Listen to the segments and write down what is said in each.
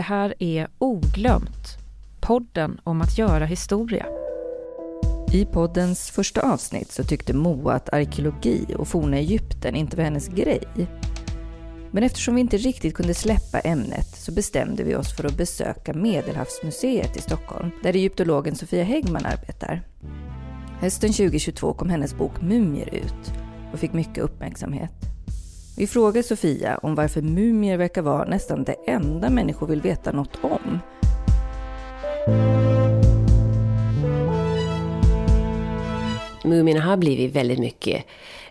Det här är Oglömt, podden om att göra historia. I poddens första avsnitt så tyckte Moa att arkeologi och forna Egypten inte var hennes grej. Men eftersom vi inte riktigt kunde släppa ämnet så bestämde vi oss för att besöka Medelhavsmuseet i Stockholm, där egyptologen Sofia Häggman arbetar. Hösten 2022 kom hennes bok Mumier ut och fick mycket uppmärksamhet. Vi frågar Sofia om varför mumier verkar vara nästan det enda människor vill veta något om. Mumierna har blivit väldigt mycket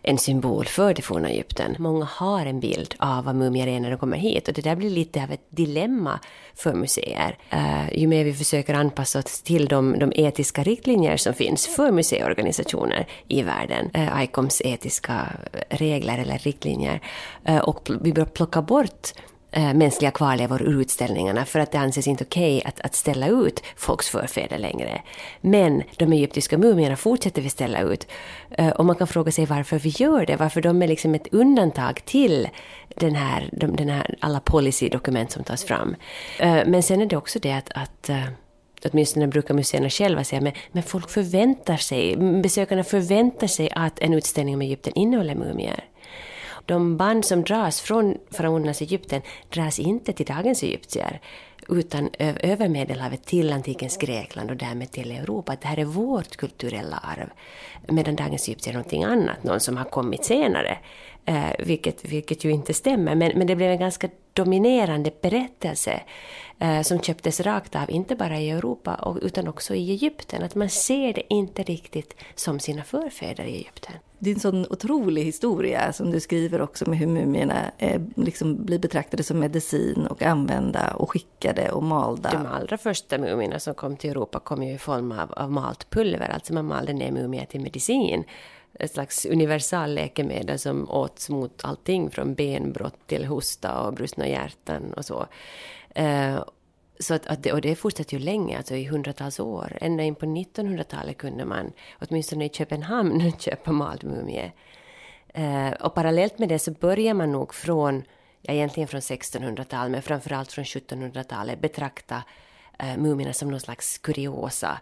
en symbol för det forna Egypten. Många har en bild av vad mumier är när de kommer hit och det där blir lite av ett dilemma för museer. Uh, ju mer vi försöker anpassa oss till de, de, etiska riktlinjer som finns för museiorganisationer i världen, eh, uh, ICOMs etiska regler eller riktlinjer, uh, och vi bör plocka bort äh, mänskliga kvarlevor ur utställningarna för att det anses inte okej okay att, att ställa ut folks förfäder längre. Men de egyptiska mumierna fortsätter vi ställa ut. Äh, och man kan fråga sig varför vi gör det, varför de är liksom ett undantag till den här, de, den här alla policydokument som tas fram. Äh, men sen är det också det att, att åtminstone brukar museerna själva säga, men, men folk förväntar sig, besökarna förväntar sig att en utställning om Egypten innehåller mumier de band som dras från faraonernas Egypten dras inte till dagens egyptier utan över Medelhavet till antikens Grekland och därmed till Europa. Det här är vårt kulturella arv. Medan dagens egyptier är någonting annat, någon som har kommit senare. Eh, vilket, vilket ju inte stämmer, men, men det blev en ganska dominerande berättelse eh, som köptes rakt av, inte bara i Europa och, utan också i Egypten. Att man ser det inte riktigt som sina förfäder i Egypten. Det är en sån otrolig historia som du skriver också med hur mumierna eh, liksom blir betraktade som medicin och använda och skickade och malda. De allra första mumierna som kom till Europa kom ju i form av, av malt pulver, alltså man malde ner mumier till medicin ett slags universal läkemedel som åts mot allting från benbrott till hosta och brustna hjärtan och så. Eh, så att, att det, och det fortsätter ju länge, alltså i hundratals år. Ända in på 1900-talet kunde man, åtminstone i Köpenhamn, köpa maldmumie. Eh, och parallellt med det så börjar man nog från, ja, egentligen från 1600-talet, men framförallt från 1700-talet, betrakta eh, mumierna som någon slags kuriosa.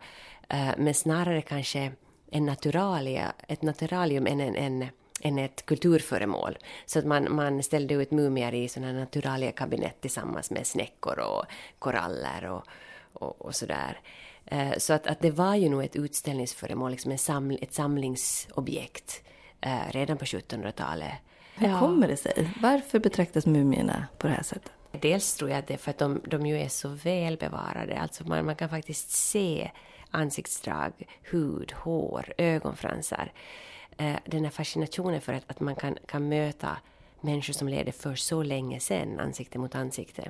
Eh, men snarare kanske en naturalia, ett naturalium än en, en än ett kulturföremål. Så att man, man ställde ut mumier i sådana naturaliekabinett tillsammans med snäckor och koraller och, och, och sådär. Eh, så att, att det var ju nog ett utställningsföremål, liksom en saml, ett samlingsobjekt eh, redan på 1700-talet. Hur kommer det sig? Varför betraktas mumierna på det här sättet? Dels tror jag att det är för att de, de ju är så väl bevarade. Alltså man, man kan faktiskt se ansiktsdrag, hud, hår, ögonfransar. Eh, den här fascinationen för att, att man kan, kan möta människor som levde för så länge sedan, ansikte mot ansikte.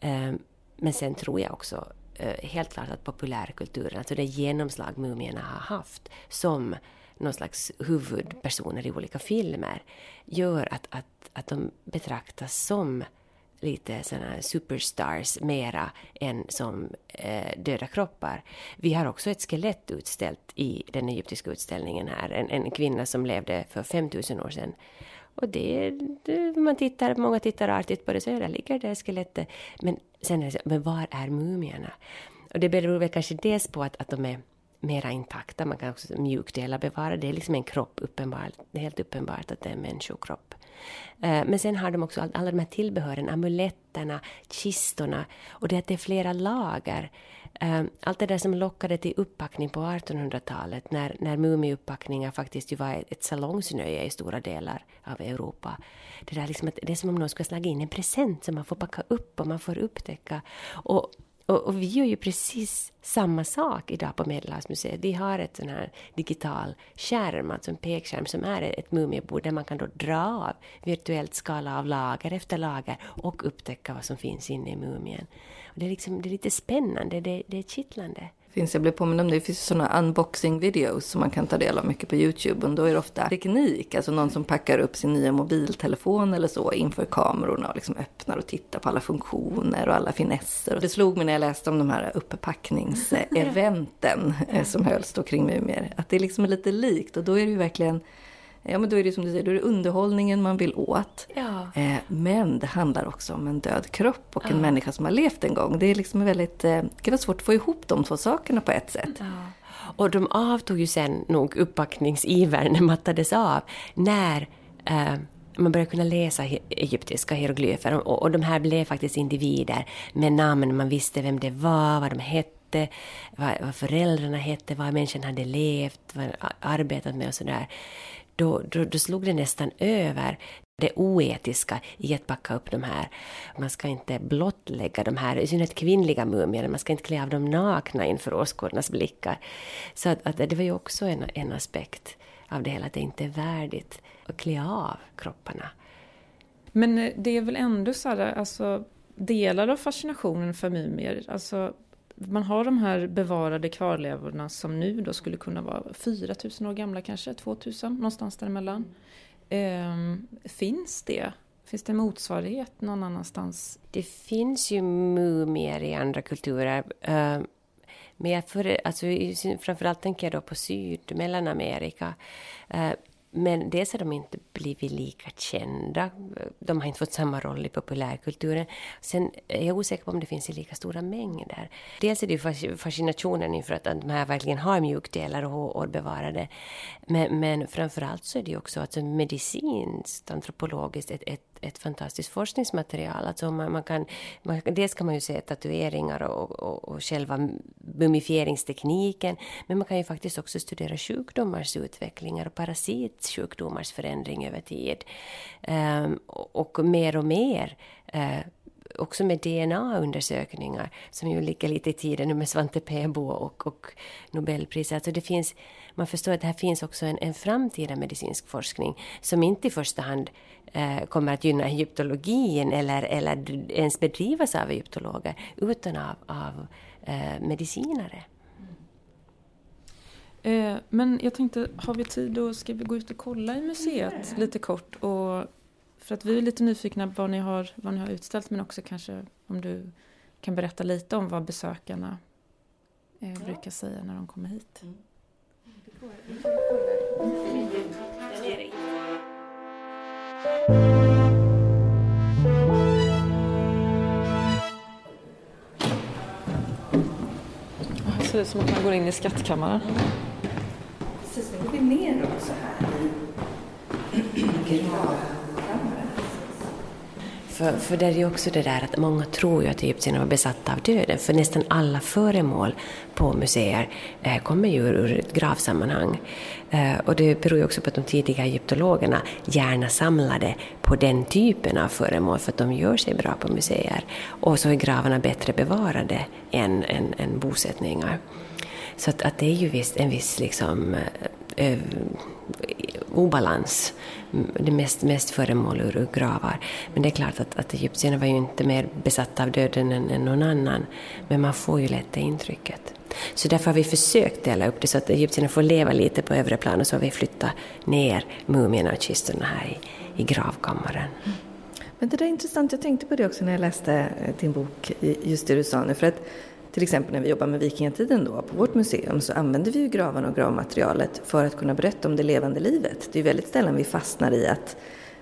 Eh, men sen tror jag också eh, helt klart att populärkulturen, alltså det genomslag mumierna har haft som någon slags huvudpersoner i olika filmer, gör att, att, att de betraktas som lite sådana superstars mera än som eh, döda kroppar. Vi har också ett skelett utställt i den egyptiska utställningen här. En, en kvinna som levde för 5000 år sedan. Och det, det, man tittar, många tittar artigt på det, så där ligger det skelettet. Men sen är det så, men var är mumierna? Och det beror väl kanske dels på att, att de är mera intakta, man kan också mjukdelar bevara. Det är liksom en kropp, uppenbart, det är helt uppenbart att det är en människokropp. Eh, men sen har de också alla de här tillbehören, amuletterna, kistorna och det att det är flera lager. Eh, allt det där som lockade till uppackning på 1800-talet när, när mumiupppackningar faktiskt ju var ett salongsnöje i stora delar av Europa. Det, där liksom att, det är som om någon skulle slagit in en present som man får packa upp och man får upptäcka. Och och, och, vi gör ju precis samma sak idag på Medelhavsmuseet. Vi har ett sån här digital skärm, alltså en pekskärm som är ett mumiebord där man kan då dra av, virtuellt skala av lager efter lager och upptäcka vad som finns inne i mumien. Och det, är liksom, det är lite spännande, det, det är kittlande finns, jag blev påmind om det, det finns sådana unboxing videos som man kan ta del av mycket på Youtube. Och då är det ofta teknik, alltså någon som packar upp sin nya mobiltelefon eller så inför kamerorna och liksom öppnar och tittar på alla funktioner och alla finesser. Och det slog mig när jag läste om de här upppackningseventen eh, som hölls då kring Mumier, att det liksom är lite likt och då är det ju verkligen Ja, men då är det som du säger, då är det underhållningen man vill åt. Ja. Eh, men det handlar också om en död kropp och en Ja. människa som har levt en gång. Det är liksom väldigt, eh, det kan vara svårt att få ihop de två sakerna på ett sätt. Ja. Och de avtog ju sen nog uppbackningsivern mattades av när eh, man började kunna läsa egyptiska hieroglyfer och, och de här blev faktiskt individer med namn, man visste vem det var, vad de hette, vad, vad föräldrarna hette, vad människan hade levt, vad arbetat med och sådär. Då, då, då slog det nästan över det oetiska i att backa upp de här. Man ska inte blottlägga de här, i synnerhet kvinnliga mumierna, man ska inte klä av dem nakna inför åskådarnas blickar. Så att, att det var ju också en, en aspekt av det hela, att det inte är värdigt att klä av kropparna. Men eh, det är väl ändå så här, alltså delar av fascinationen för mumier, alltså man har de här bevarade kvarlevorna som nu då skulle kunna vara 4000 år gamla kanske, 2000, någonstans däremellan. Ehm, finns det? Finns det motsvarighet någon annanstans? Det finns ju mumier i andra kulturer. Ehm, men jag för, alltså, framförallt tänker jag då på Syd Mellanamerika. Ehm, men dels har de inte blivit lika kända. De har inte fått samma roll i populärkulturen. Sen är jag osäker på om det finns i lika stora mängder. Dels är det ju fascinationen inför att de här verkligen har mjukdelar och hår bevarade. Men, men framförallt så är det ju också alltså medicinskt, antropologiskt ett, ett, ett fantastiskt forskningsmaterial. Alltså man, man kan, man, dels kan man ju se tatueringar och, och, och själva mumifieringstekniken. Men man kan ju faktiskt också studera sjukdomars utvecklingar och parasitsjukdomars förändring över tid. Um, och, mer och mer uh, också med DNA-undersökningar som ju ligger lite i tiden nu med Svante Pääbo och, och Nobelpriset. Alltså det finns, man förstår att det här finns också en, en framtida medicinsk forskning som inte i första hand eh, kommer att gynna egyptologin eller, eller ens bedrivas av egyptologer utan av, av eh, medicinare. Eh, men jag tänkte, har vi tid då ska vi gå ut och kolla i museet lite kort? Och, för att vi är lite nyfikna på vad ni, har, vad ni har utställt men också kanske om du kan berätta lite om vad besökarna eh, brukar säga när de kommer hit. Det ser ut som att man går in i skattkammaren. Precis, nu går vi ner också här i gravkammaren. För, för det är ju också det där att många tror ju att egyptierna var besatta av döden, för nästan alla föremål på museer eh, kommer ju ur, ur ett gravsammanhang. Eh, och det beror ju också på att de tidiga egyptologerna gärna samlade på den typen av föremål, för att de gör sig bra på museer. Och så är gravarna bättre bevarade än, än, än bosättningar. Så att, att det är ju visst en viss liksom, eh, obalans. Det mest, mest föremål ur, ur gravar. Men det är klart att, att egyptierna var ju inte mer besatta av döden än, än någon annan. Men man får ju lätt det intrycket. Så därför har vi försökt dela upp det så att egyptierna får leva lite på övre plan och så har vi flyttat ner mumierna och kistorna här i, i gravkammaren. Men det där är intressant, jag tänkte på det också när jag läste eh, din bok, just det du sa nu. För att till exempel när vi jobbar med vikingatiden då, på vårt museum så använder vi ju gravarna och gravmaterialet för att kunna berätta om det levande livet. Det är ju väldigt sällan vi fastnar i att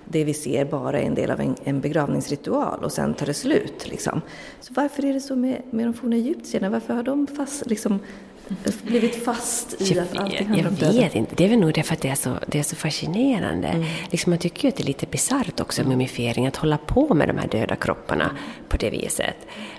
det vi ser bara är en del av en, en begravningsritual och sen tar det slut. Liksom. Så varför är det så med, med de forna egyptierna? Varför har de fast, liksom, blivit fast i Jag, att allting jag, handlar jag om döden? vet inte. Det är väl nog därför att det är så, det är så fascinerande. Liksom man tycker ju att det är lite bisarrt också, mumifiering, att hålla på med de här döda kropparna på det viset.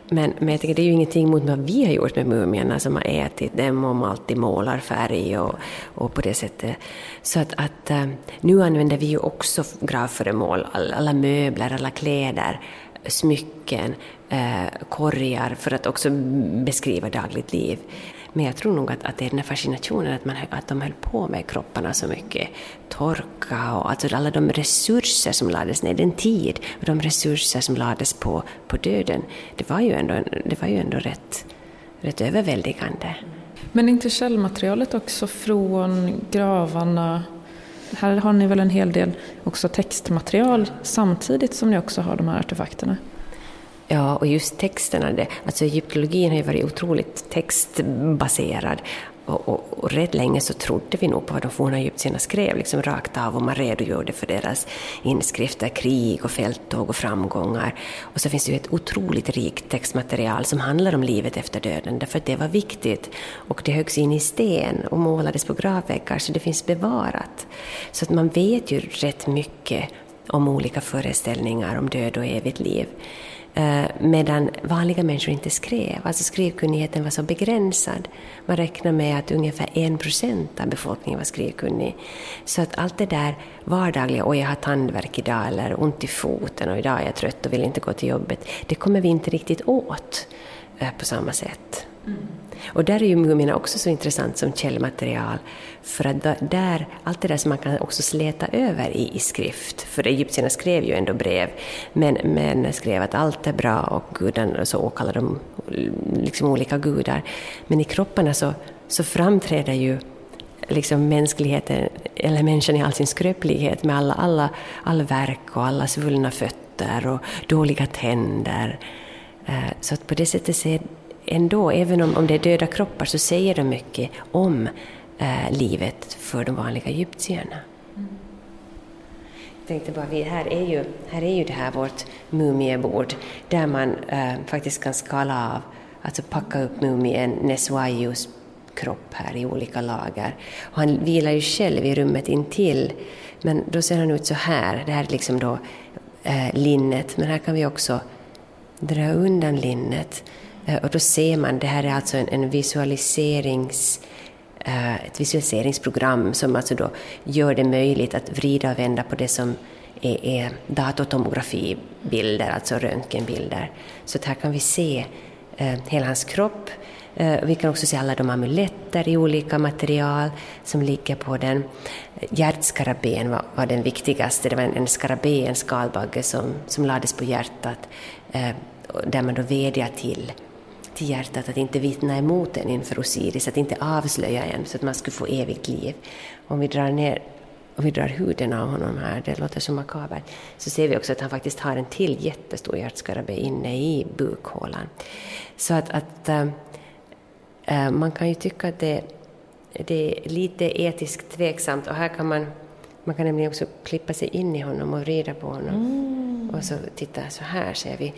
Men, men jag tänker, det är ju ingenting mot vad vi har gjort med mumierna som har ätit dem och malt i målarfärg och, och på det sättet. Så att, att eh, nu använder vi ju också gravföremål, all- alla möbler, alla kläder, smycken, eh, korgar för att också beskriva dagligt liv. Men jag tror nog att, att det är den här fascinationen att, man, att de höll på med kropparna så mycket. Torka och alltså alla de resurser som lades ner, den tid och de resurser som lades på, på döden. Det var ju ändå, det var ju ändå rätt, rätt överväldigande. Men inte källmaterialet också från gravarna? Här har ni väl en hel del också textmaterial samtidigt som ni också har de här artefakterna? Ja, och just texterna, det, alltså egyptologin har ju varit otroligt textbaserad. Och Och, och, rätt länge så trodde vi nog på vad de forna egyptierna skrev, liksom rakt av, och man redogjorde för deras inskrifter, krig och fälttåg och framgångar. Och så finns det ju ett otroligt rikt textmaterial som handlar om livet efter döden, därför att det var viktigt. Och det höggs in i sten och målades på gravväggar, så det finns bevarat. Så att man vet ju rätt mycket om olika föreställningar om död och evigt liv. Eh, medan vanliga människor inte skrev. Alltså skrivkunnigheten var så begränsad. Man räknar med att ungefär en procent av befolkningen var skrivkunnig. Så att allt det där vardagliga, och jag har tandvärk idag eller ont i foten och idag är jag trött och vill inte gå till jobbet, det kommer vi inte riktigt åt eh, på samma sätt. Mm. Och där är ju mumierna också så intressant som källmaterial, för att där, allt det där som man kan också släta över i, i skrift, för egyptierna skrev ju ändå brev, men, men skrev att allt är bra och gudarna, så åkallade de liksom olika gudar. Men i kropparna så, så framträder ju liksom mänskligheten, eller människan i all sin skröplighet med alla, alla, all verk och alla svullna fötter och dåliga tänder. Eh, så att på det sättet ser ändå, även om, om det är döda kroppar, så säger de mycket om eh, livet för de vanliga egyptierna. Mm. Jag tänkte bara, vi, här, är ju, här är ju det här vårt mumiebord där man eh, faktiskt kan skala av, alltså packa upp mumien Neswayus kropp här i olika lager. Och han vilar ju själv i rummet intill, men då ser han ut så här. Det här är liksom då eh, linnet, men här kan vi också dra undan linnet Eh, och då ser man, det här är alltså en, en visualiserings, eh, ett visualiseringsprogram som alltså då gör det möjligt att vrida och vända på det som är, är datortomografibilder, alltså röntgenbilder. Så här kan vi se eh, hela hans kropp. Vi kan också se alla de amuletter i olika material som ligger på den. Hjärtskarabén var, var den viktigaste, det var en, en skarabé, en skalbagge som, som lades på hjärtat, där man då vädjar till till hjärtat att inte vittna emot en inför Osiris, att inte avslöja en så att man skulle få evigt liv. Om vi drar ner om vi drar huden av honom här, det låter så makabert, så ser vi också att han faktiskt har en till jättestor hjärtskarabé inne i bukhålan. Så att, att äh, man kan ju tycka att det, det är lite etiskt tveksamt och här kan man, man kan nämligen också klippa sig in i honom och vrida på honom. Mm. Och så titta, så här ser vi.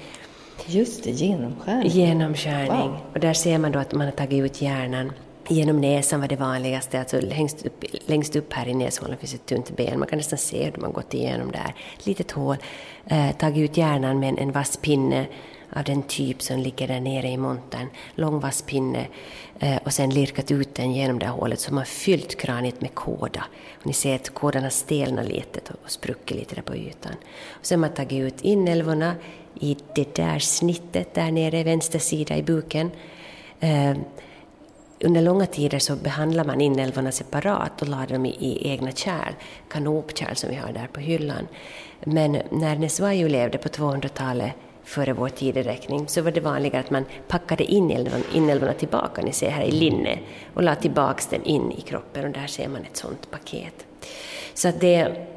Just det, genomskärning. Genomskärning. Wow. Och där ser man då att man har tagit ut hjärnan. Genom näsan var det vanligaste, alltså längst upp, längst upp här i näshålan finns ett tunt ben, man kan nästan se hur man gått igenom där. Litet hål, eh, tagit ut hjärnan med en, en vass pinne av den typ som ligger där nere i montern, lång vass pinne, Eh, och sen lirkat ut den genom det här hålet så man fyllt kraniet med kåda. Och ni ser att kådan har stelnat lite och spruckit lite där på ytan. Och sen har man tagit ut inälvorna i det där snittet där nere, vänster sida i buken. Eh, under långa tider så behandlade man inälvorna separat och lade dem i, i egna kärl, kanopkärl som vi har där på hyllan. Men när Nesvaju levde på 200-talet före vår tideräkning så var det vanligare att man packade in inälvorna tillbaka, ni ser här i linne, och la tillbaks den in i kroppen och där ser man ett sådant paket. Så att det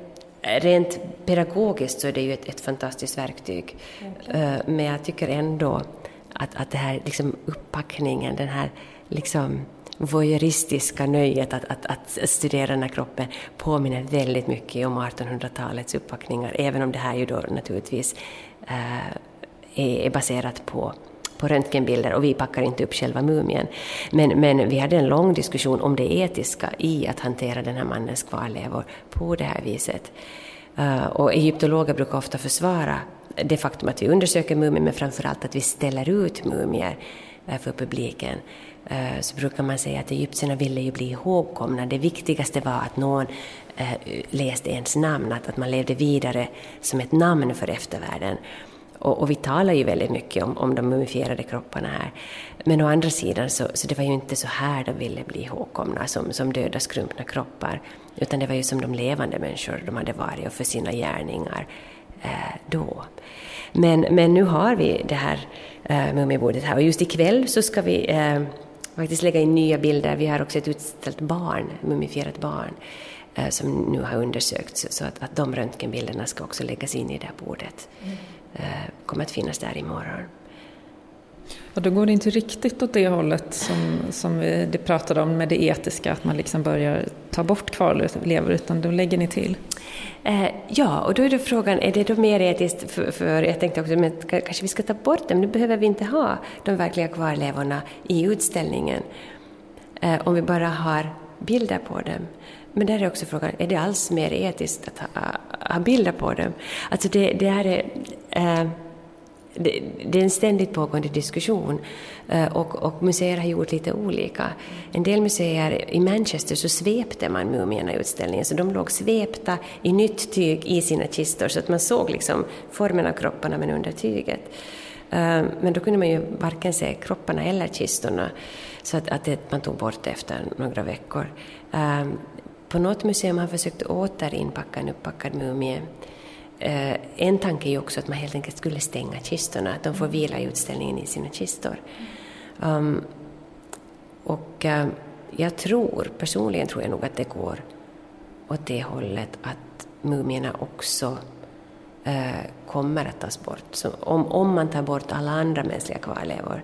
rent pedagogiskt så är det ju ett, ett fantastiskt verktyg. Okay. Men jag tycker ändå att, att det här liksom upppackningen, den här liksom voyeuristiska nöjet att, att, att, studera den här kroppen påminner väldigt mycket om 1800-talets upppackningar, även om det här ju då naturligtvis äh, är, baserat på på röntgenbilder och vi packar inte upp själva mumien. Men, men vi hade en lång diskussion om det etiska i att hantera den här mannens kvarlevor på det här viset. Uh, och egyptologer brukar ofta försvara det faktum att vi undersöker mumier men framförallt att vi ställer ut mumier uh, för publiken. Uh, så brukar man säga att egyptierna ville ju bli ihågkomna. Det viktigaste var att någon läste ens namn, att, att man levde vidare som ett namn för eftervärlden. Och, och, vi talar ju väldigt mycket om, om de mumifierade kropparna här. Men å andra sidan så, så det var ju inte så här de ville bli ihågkomna, som, som döda skrumpna kroppar. Utan det var ju som de levande människor de hade varit och för sina gärningar eh, då. Men, men nu har vi det här eh, mumibordet här och just ikväll så ska vi eh, faktiskt lägga in nya bilder. Vi har också ett utställt barn, mumifierat barn eh, som nu har undersökts så att, att de röntgenbilderna ska också läggas in i det här bordet. Mm. Kommer att finnas där imorgon. Och då går det inte riktigt åt det hållet som, som vi det pratade om med det etiska, att man liksom börjar ta bort kvarlevor, utan då lägger ni till? Eh, ja, och då är då frågan, är det då mer etiskt, för, för jag tänkte också, men kanske vi ska ta bort dem, nu behöver vi inte ha de verkliga kvarlevorna i utställningen, eh, om vi bara har bilder på dem. Men där är också frågan, är det alls mer etiskt att ha, ha bilder på dem? Alltså det, det är... Eh, det, det, är en ständigt pågående diskussion eh, och, och, museer har gjort lite olika. En del museer, i Manchester så svepte man mumierna i utställningen, så de låg svepta i nytt tyg i sina kistor så att man såg liksom formen av kropparna men under tyget. Eh, men då kunde man ju varken se kropparna eller kistorna, så att, att det, man tog bort det efter några veckor. Eh, på något museum har man försökt återinpacka en uppackad mumie Eh, en tanke är ju också att man helt enkelt skulle stänga kistorna, att de får vila i utställningen i sina kistor. Um, och eh, jag tror, personligen tror jag nog att det går åt det hållet att mumierna också eh, kommer att tas bort. Så om, om man tar bort alla andra mänskliga kvarlevor.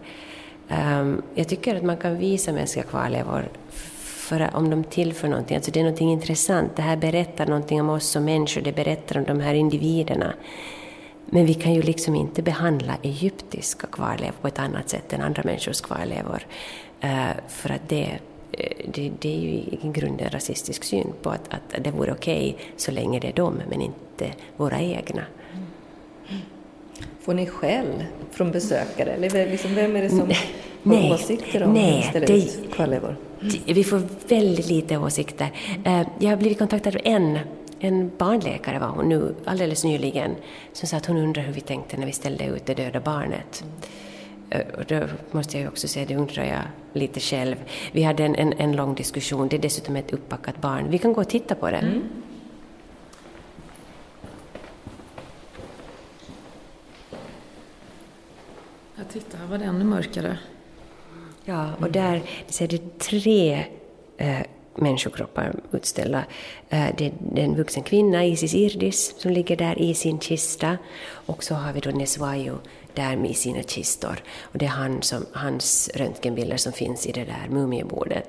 Um, jag tycker att man kan visa mänskliga kvarlevor för om de tillför någonting. Alltså det är någonting intressant. Det här berättar någonting om oss som människor, det berättar om de här individerna. Men vi kan ju liksom inte behandla egyptiska kvarlevor på ett annat sätt än andra människors kvarlevor. Eh, för att det, eh, det, det, är ju i grunden en rasistisk syn på att, att det vore okej okay så länge det är dem, men inte våra egna. Får ni skäll från besökare? Eller liksom, vem är det som nej, har åsikter om nej, ställer det, ut kvarlevor? Vi får väldigt lite åsikter. Eh, jag har blivit kontaktad av en, en barnläkare var hon nu alldeles nyligen, som sa att hon undrar hur vi tänkte när vi ställde ut det döda barnet. Eh, och då måste jag ju också säga, det undrar jag lite själv. Vi hade en, en, en lång diskussion, det är dessutom ett upppackat barn. Vi kan gå och titta på det. Mm. Ja, titta, här var det ännu mörkare. Ja, och där ser det tre eh, människokroppar utställda. Eh, det är en vuxen kvinna, Isis Irdis, som ligger där i sin kista. Och så har vi då Neswayo där med sina kistor. Och det är han som, hans röntgenbilder som finns i det där mumiebordet.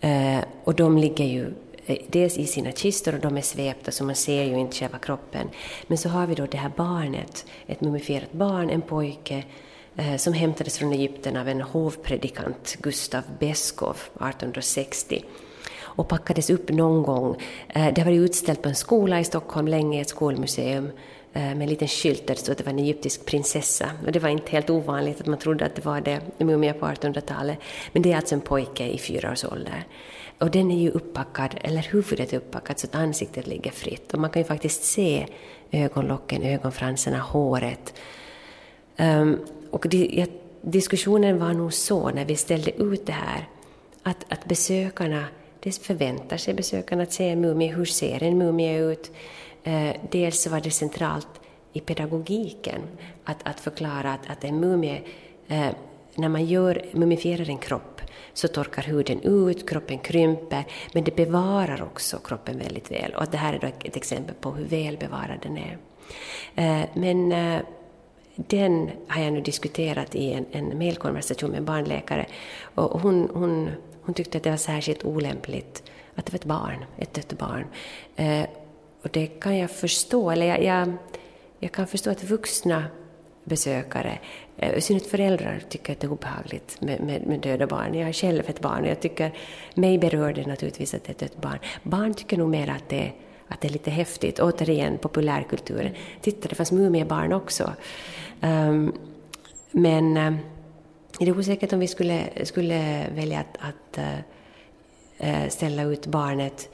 Eh, och de ligger ju eh, dels i sina kistor och de är svepta så man ser ju inte själva kroppen. Men så har vi då det här barnet, ett mumifierat barn, en pojke Eh, som hämtades från Egypten av en hovpredikant, Gustav Beskov, 1860 och packades upp någon gång. Eh, det har varit utställt på en skola i Stockholm länge, ett skolmuseum eh, med en liten skylt där det stod att det var en egyptisk prinsessa. Och det var inte helt ovanligt att man trodde att det var det, mumier på 1800-talet. Men det är alltså en pojke i fyra års ålder. Och den är ju upppackad, eller huvudet är uppackat så att ansiktet ligger fritt. Och man kan ju faktiskt se ögonlocken, ögonfransarna, håret. Um, och det, diskussionen var nog så när vi ställde ut det här att, att besökarna, dels förväntar sig besökarna att se en mumie, hur ser en mumie ut? Eh, dels var det centralt i pedagogiken att, att förklara att, att en mumie, eh, när man gör, mumifierar en kropp så torkar huden ut, kroppen krymper, men det bevarar också kroppen väldigt väl. Och det här är då ett exempel på hur väl bevarad den är. Eh, men eh, den har jag nu diskuterat i en, en mejlkonversation med en barnläkare och hon, hon, hon tyckte att det var särskilt olämpligt att det var ett barn, ett dött barn. Eh, och det kan jag förstå, eller jag, jag, jag kan förstå att vuxna besökare, eh, i synnerhet föräldrar, tycker att det är obehagligt med, med, med, döda barn. Jag har själv ett barn och jag tycker, mig berör det naturligtvis att det är ett dött barn. Barn tycker nog mer att det, är att det är lite häftigt. Återigen populärkulturen. Titta, det fanns mumiebarn också. Um, men uh, det är osäkert om vi skulle, skulle välja att, att uh, ställa ut barnet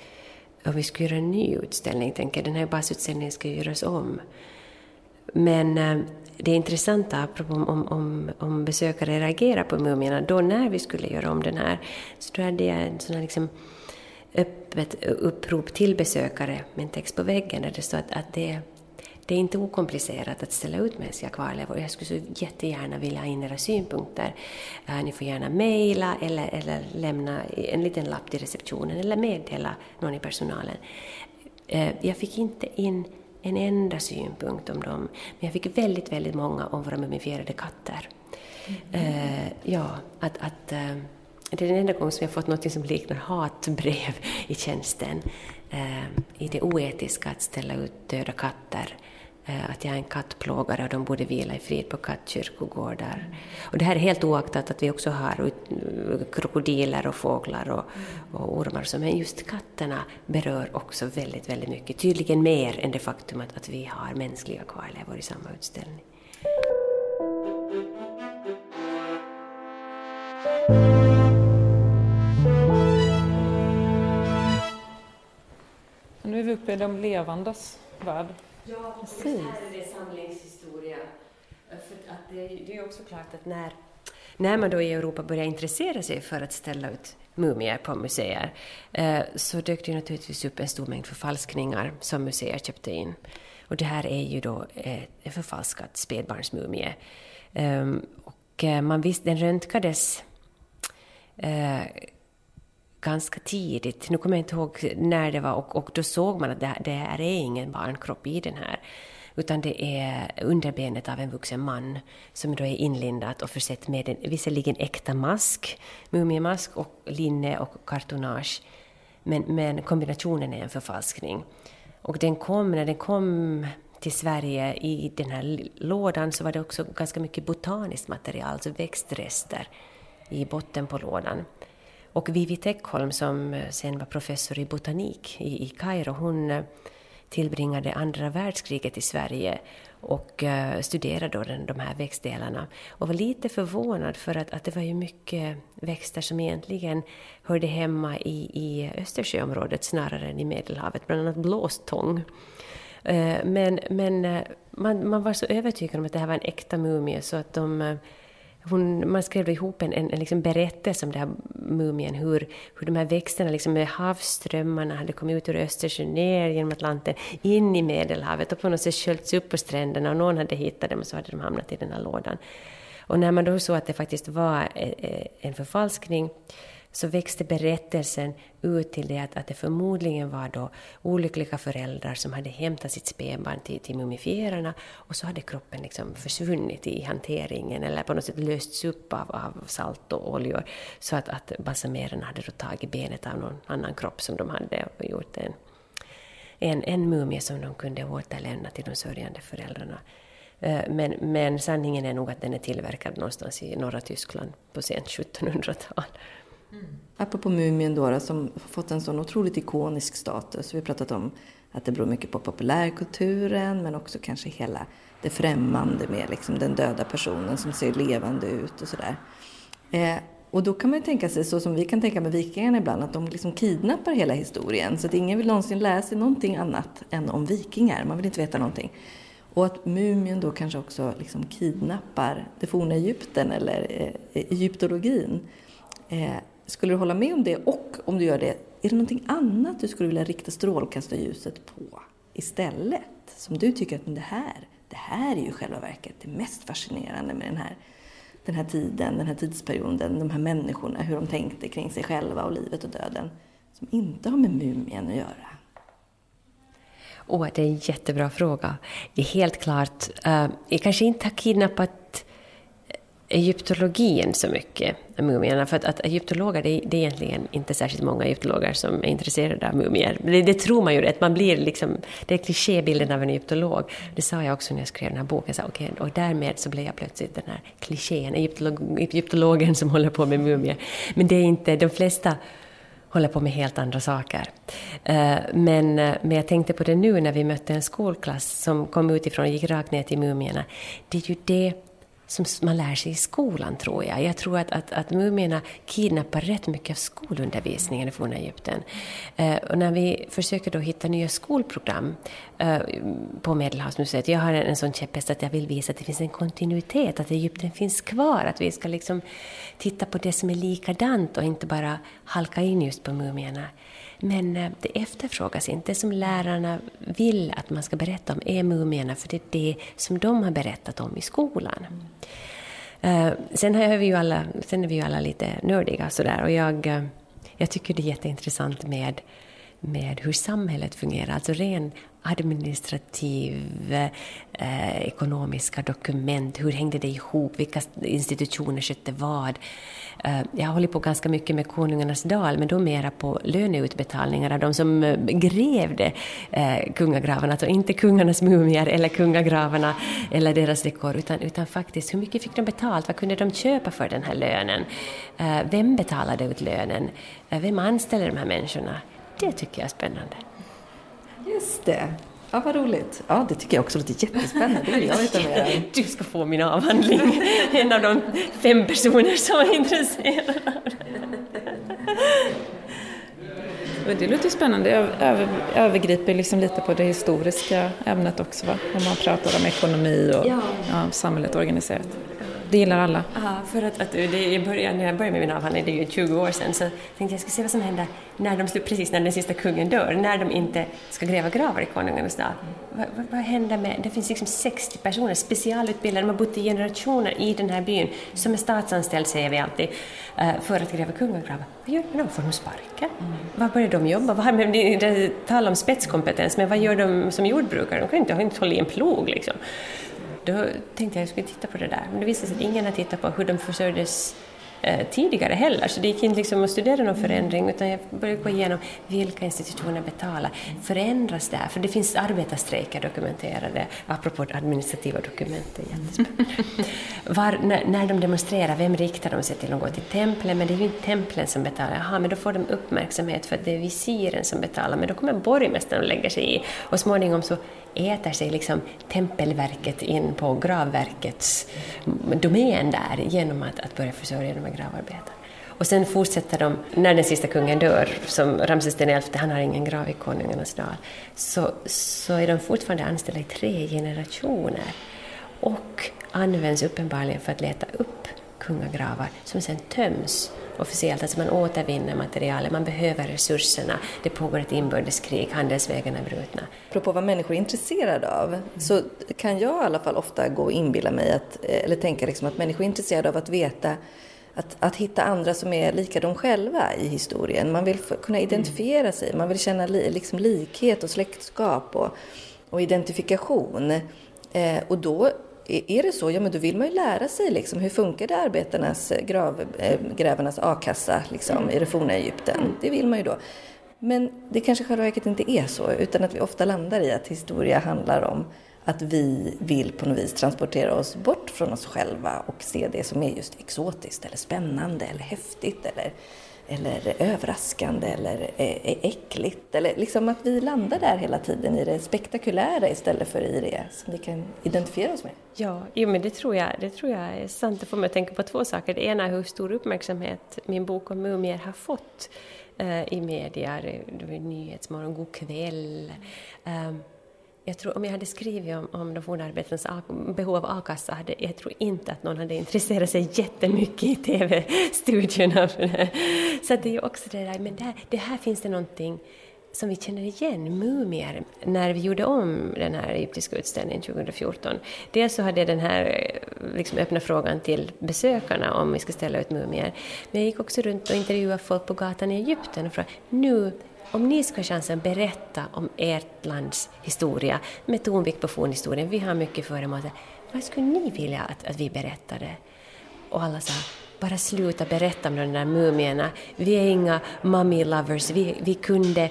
om vi skulle göra en ny utställning. Tänker. jag. Den här basutställningen ska göras om. Men uh, det intressanta, apropå om, om, om besökare reagerar på mumierna, då när vi skulle göra om den här, så då hade jag en sån här liksom öppet upprop till besökare med en text på väggen där det står att, att det, det är inte okomplicerat att ställa ut mänskliga kvarlevor. Jag skulle så jättegärna vilja ha in era synpunkter. Uh, ni får gärna mejla eller, eller lämna en liten lapp till receptionen eller meddela någon i personalen. Uh, jag fick inte in en enda synpunkt om dem, men jag fick väldigt, väldigt många om våra mumifierade katter. Mm. ja, att, att det är den enda gången som jag fått något som liknar hatbrev i tjänsten. Ehm, I det oetiska att ställa ut döda katter Eh, att jag är en kattplågare och de borde vila i frid på kattkyrkogårdar. Och det här är helt oaktat att vi också har krokodiler och fåglar och, och ormar, men just katterna berör också väldigt, väldigt mycket. Tydligen mer än det faktum att, att vi har mänskliga kvarlevor i samma utställning. Vi uppe i de levandes värld. Ja, precis. här är det samlingshistoria. För att det, det är också klart att när, när man då i Europa börjar intressera sig för att ställa ut mumier på museer eh, så dök det naturligtvis upp en stor mängd förfalskningar som museer köpte in. Och det här är ju då eh, en förfalskad spädbarnsmumie. Ehm, och eh, man visste, den röntgades ganska tidigt. Nu kommer jag inte ihåg när det var och, och då såg man att det, det är ingen barnkropp i den här. Utan det är underbenet av en vuxen man som då är inlindat och försett med en visserligen äkta mask, mumiemask och linne och kartonage. Men, men kombinationen är en förfalskning. Och den kom, när den kom till Sverige i den här lådan så var det också ganska mycket botaniskt material, alltså växtrester i botten på lådan. Och Vivi Teckholm som eh, sen var professor i botanik i, i Kairo, hon eh, tillbringade andra världskriget i Sverige och eh, studerade då den, de här växtdelarna och var lite förvånad för att, att det var ju mycket växter som egentligen hörde hemma i, i Östersjöområdet snarare än i Medelhavet, bland annat blåstång. Men men man, man var så övertygad om att det här var en äkta mumie så att de hon, man skrev ihop en, en, en liksom berättelse om den här mumien, hur, hur de här växterna liksom med havsströmmarna hade kommit ut ur Östersjön, ner genom Atlanten, in i Medelhavet och på något sätt sköljts upp på stränderna och någon hade hittat dem och så hade de hamnat i den här lådan. Och när man då såg att det faktiskt var eh, eh, en förfalskning så växte berättelsen ut till det att, att det förmodligen var då olyckliga föräldrar som hade hämtat sitt spädbarn till, till mumifierarna och så hade kroppen liksom försvunnit i hanteringen eller på något sätt lösts upp av, av salt och oljor så att, att balsamerarna hade då tagit benet av någon annan kropp som de hade och gjort en, en, en mumie som de kunde återlämna till de sörjande föräldrarna. Eh, men, men sanningen är nog att den är tillverkad någonstans i norra Tyskland på sent 1700-tal. Mm. Apropå Mumien då, som har fått en sån otroligt ikonisk status. Vi har pratat om att det beror mycket på populärkulturen men också kanske hela det främmande med liksom den döda personen som ser levande ut och sådär. Eh, och då kan man ju tänka sig, så som vi kan tänka med vikingarna ibland, att de liksom kidnappar hela historien. Så att ingen vill någonsin lära sig någonting annat än om vikingar. Man vill inte veta någonting. Och att Mumien då kanske också liksom kidnappar det forna Egypten eller eh, egyptologin. Eh, skulle du hålla med om det? Och om du gör det, är det någonting annat du skulle vilja rikta strålkastarljuset på istället? Som du tycker att det här, det här är ju själva verket det mest fascinerande med den här, den här tiden, den här tidsperioden, de här människorna, hur de tänkte kring sig själva och livet och döden, som inte har med mumien att göra. Åh, oh, det är en jättebra fråga. Det är helt klart, uh, jag kanske inte har kidnappat egyptologin så mycket, mumierna. För att, att egyptologer, det är, det är egentligen inte särskilt många egyptologer som är intresserade av mumier. Det, det tror man ju rätt, man blir liksom, det är klichébilden av en egyptolog. Det sa jag också när jag skrev den här boken, så, okay, och därmed så blev jag plötsligt den här klichén, egyptolog, egyptologen som håller på med mumier. Men det är inte, de flesta håller på med helt andra saker. Eh, men, eh, men jag tänkte på det nu när vi mötte en skolklass som kom utifrån och gick rakt ner till mumierna. Det är ju det som man lär sig i skolan, tror jag. Jag tror att, att, att mumierna kidnappar rätt mycket av skolundervisningen i forna Egypten. Eh, och när vi försöker då hitta nya skolprogram eh, på Medelhavsmuseet, jag har en, en sån käpphäst att jag vill visa att det finns en kontinuitet, att Egypten finns kvar, att vi ska liksom titta på det som är likadant och inte bara halka in just på mumierna. Men eh, det efterfrågas inte. Det som lärarna vill att man ska berätta om är mumierna, för det är det som de har berättat om i skolan. Mm. Sen, är vi ju alla, sen är vi ju alla lite nördiga sådär och jag, eh, jag tycker det är jätteintressant med med hur samhället fungerar, alltså ren administrativ, eh, ekonomiska dokument, hur hängde det ihop, vilka institutioner skötte vad. Eh, jag har hållit på ganska mycket med Konungarnas dal, men då mera på löneutbetalningar de som eh, grävde eh, kungagravarna, alltså inte kungarnas mumier eller kungagravarna eller deras dekor, utan, utan faktiskt hur mycket fick de betalt, vad kunde de köpa för den här lönen, vem betalade ut lönen, vem anställde de här människorna? Det tycker jag är spännande. Just det. Ja, vad roligt. Ja, det tycker jag också låter jättespännande. Det vill jag veta mer om. Du ska få min avhandling. En av de fem personer som är intresserade av det. Det låter spännande. Över, övergriper liksom lite på det historiska ämnet också, va? Om man pratar om ekonomi och ja. Ja, samhället organiserat. Det gillar alla. Ja, för att, att det, i början, när jag började med min avhandling, det är ju 20 år sedan, så tänkte jag jag skulle se vad som händer när de, precis när den sista kungen dör, när de inte ska gräva gravar i konungarnas dag. Vad, vad, vad, händer med, det finns liksom 60 personer, specialutbildade, de har bott i generationer i den här byn, som är statsanställda säger vi alltid, eh, för att gräva kungagravar. Vad gör de med dem? Får de sparken? Mm. Var börjar de jobba? Vad, men det, det talar om spetskompetens, men vad gör de som jordbrukare? De kan inte, inte hålla i en plog liksom. Då tänkte jag att jag skulle titta på det där, men det visade sig att ingen har tittat på hur de försörjdes eh, tidigare heller, så det gick inte liksom att studera någon förändring utan jag började gå igenom vilka institutioner betalar. Förändras det? här? För det finns arbetarstrejker dokumenterade, apropå administrativa dokument, det är jättespännande. Var, när, när, de demonstrerar, vem riktar de sig till? De går till templen, men det är ju inte templen som betalar. Jaha, men då får de uppmärksamhet för att det är visiren som betalar, men då kommer borgmästaren och lägger sig i. Och småningom så äter sig liksom tempelverket in på gravverkets domän där genom att, att börja försörja de här gravarbetarna. Och sen fortsätter de, när den sista kungen dör, som Ramses XI, han har ingen grav i konungarnas dal, så, så är de fortfarande anställda i tre generationer och används uppenbarligen för att leta upp kungagravar som sen töms officiellt, alltså man återvinner materialet, man behöver resurserna, det pågår ett inbördeskrig, handelsvägarna är brutna. Apropå vad människor är intresserade av, så kan jag i alla fall ofta gå och inbilla mig, att, eller tänka liksom att människor är intresserade av att veta att, att hitta andra som är lika de själva i historien. Man vill kunna identifiera sig, man vill känna li, liksom likhet och släktskap och, och identifikation. Eh, och då är det så, ja men då vill man ju lära sig liksom, hur funkade arbetarnas, eh, grav, äh, grävarnas a-kassa liksom, mm. i det forna Egypten. Mm. Det vill man ju då. Men det kanske själva verket inte är så, utan att vi ofta landar i att historia handlar om att vi vill på något vis transportera oss bort från oss själva och se det som är just exotiskt eller spännande eller häftigt eller eller överraskande eller äckligt. Eller liksom att vi landar där hela tiden i det spektakulära istället för i det som vi kan identifiera oss med. Ja, jo, men det tror, jag, det tror jag är sant. Det får mig att tänka på två saker. Det ena är hur stor uppmärksamhet min bok om mumier har fått eh, i media, Nyhetsmorgon, God kväll. Um, jag tror om jag hade skrivit om, om de forna arbetarnas behov av a-kassa, hade, jag tror inte att någon hade intresserat sig jättemycket i TV-studiorna för det. Så det är ju också det där, men där, det här finns det någonting som vi känner igen, mumier, när vi gjorde om den här egyptiska utställningen 2014. Dels så hade jag den här liksom, öppna frågan till besökarna om vi ska ställa ut mumier, men jag gick också runt och intervjuade folk på gatan i Egypten och frågade nu om ni ska ha chansen att berätta om ert lands historia med tonvikt på fornhistorien, vi har mycket föremål, vad skulle ni vilja att, att vi berättade? Och alla sa, bara sluta berätta om de där mumierna, vi är inga mummy lovers, vi, vi kunde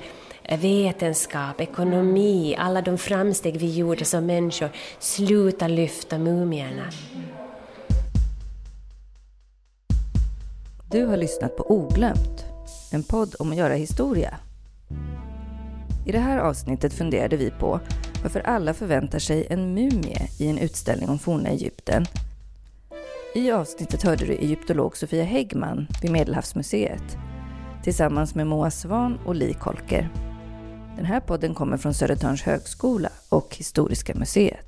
vetenskap, ekonomi, alla de framsteg vi gjorde som människor, sluta lyfta mumierna. Du har lyssnat på Oglömt, en podd om att göra historia i det här avsnittet funderade vi på varför alla förväntar sig en mumie i en utställning om forna Egypten. I avsnittet hörde du egyptolog Sofia Häggman vid Medelhavsmuseet tillsammans med Moa Svan och Li Kolker. Den här podden kommer från Södertörns högskola och Historiska museet.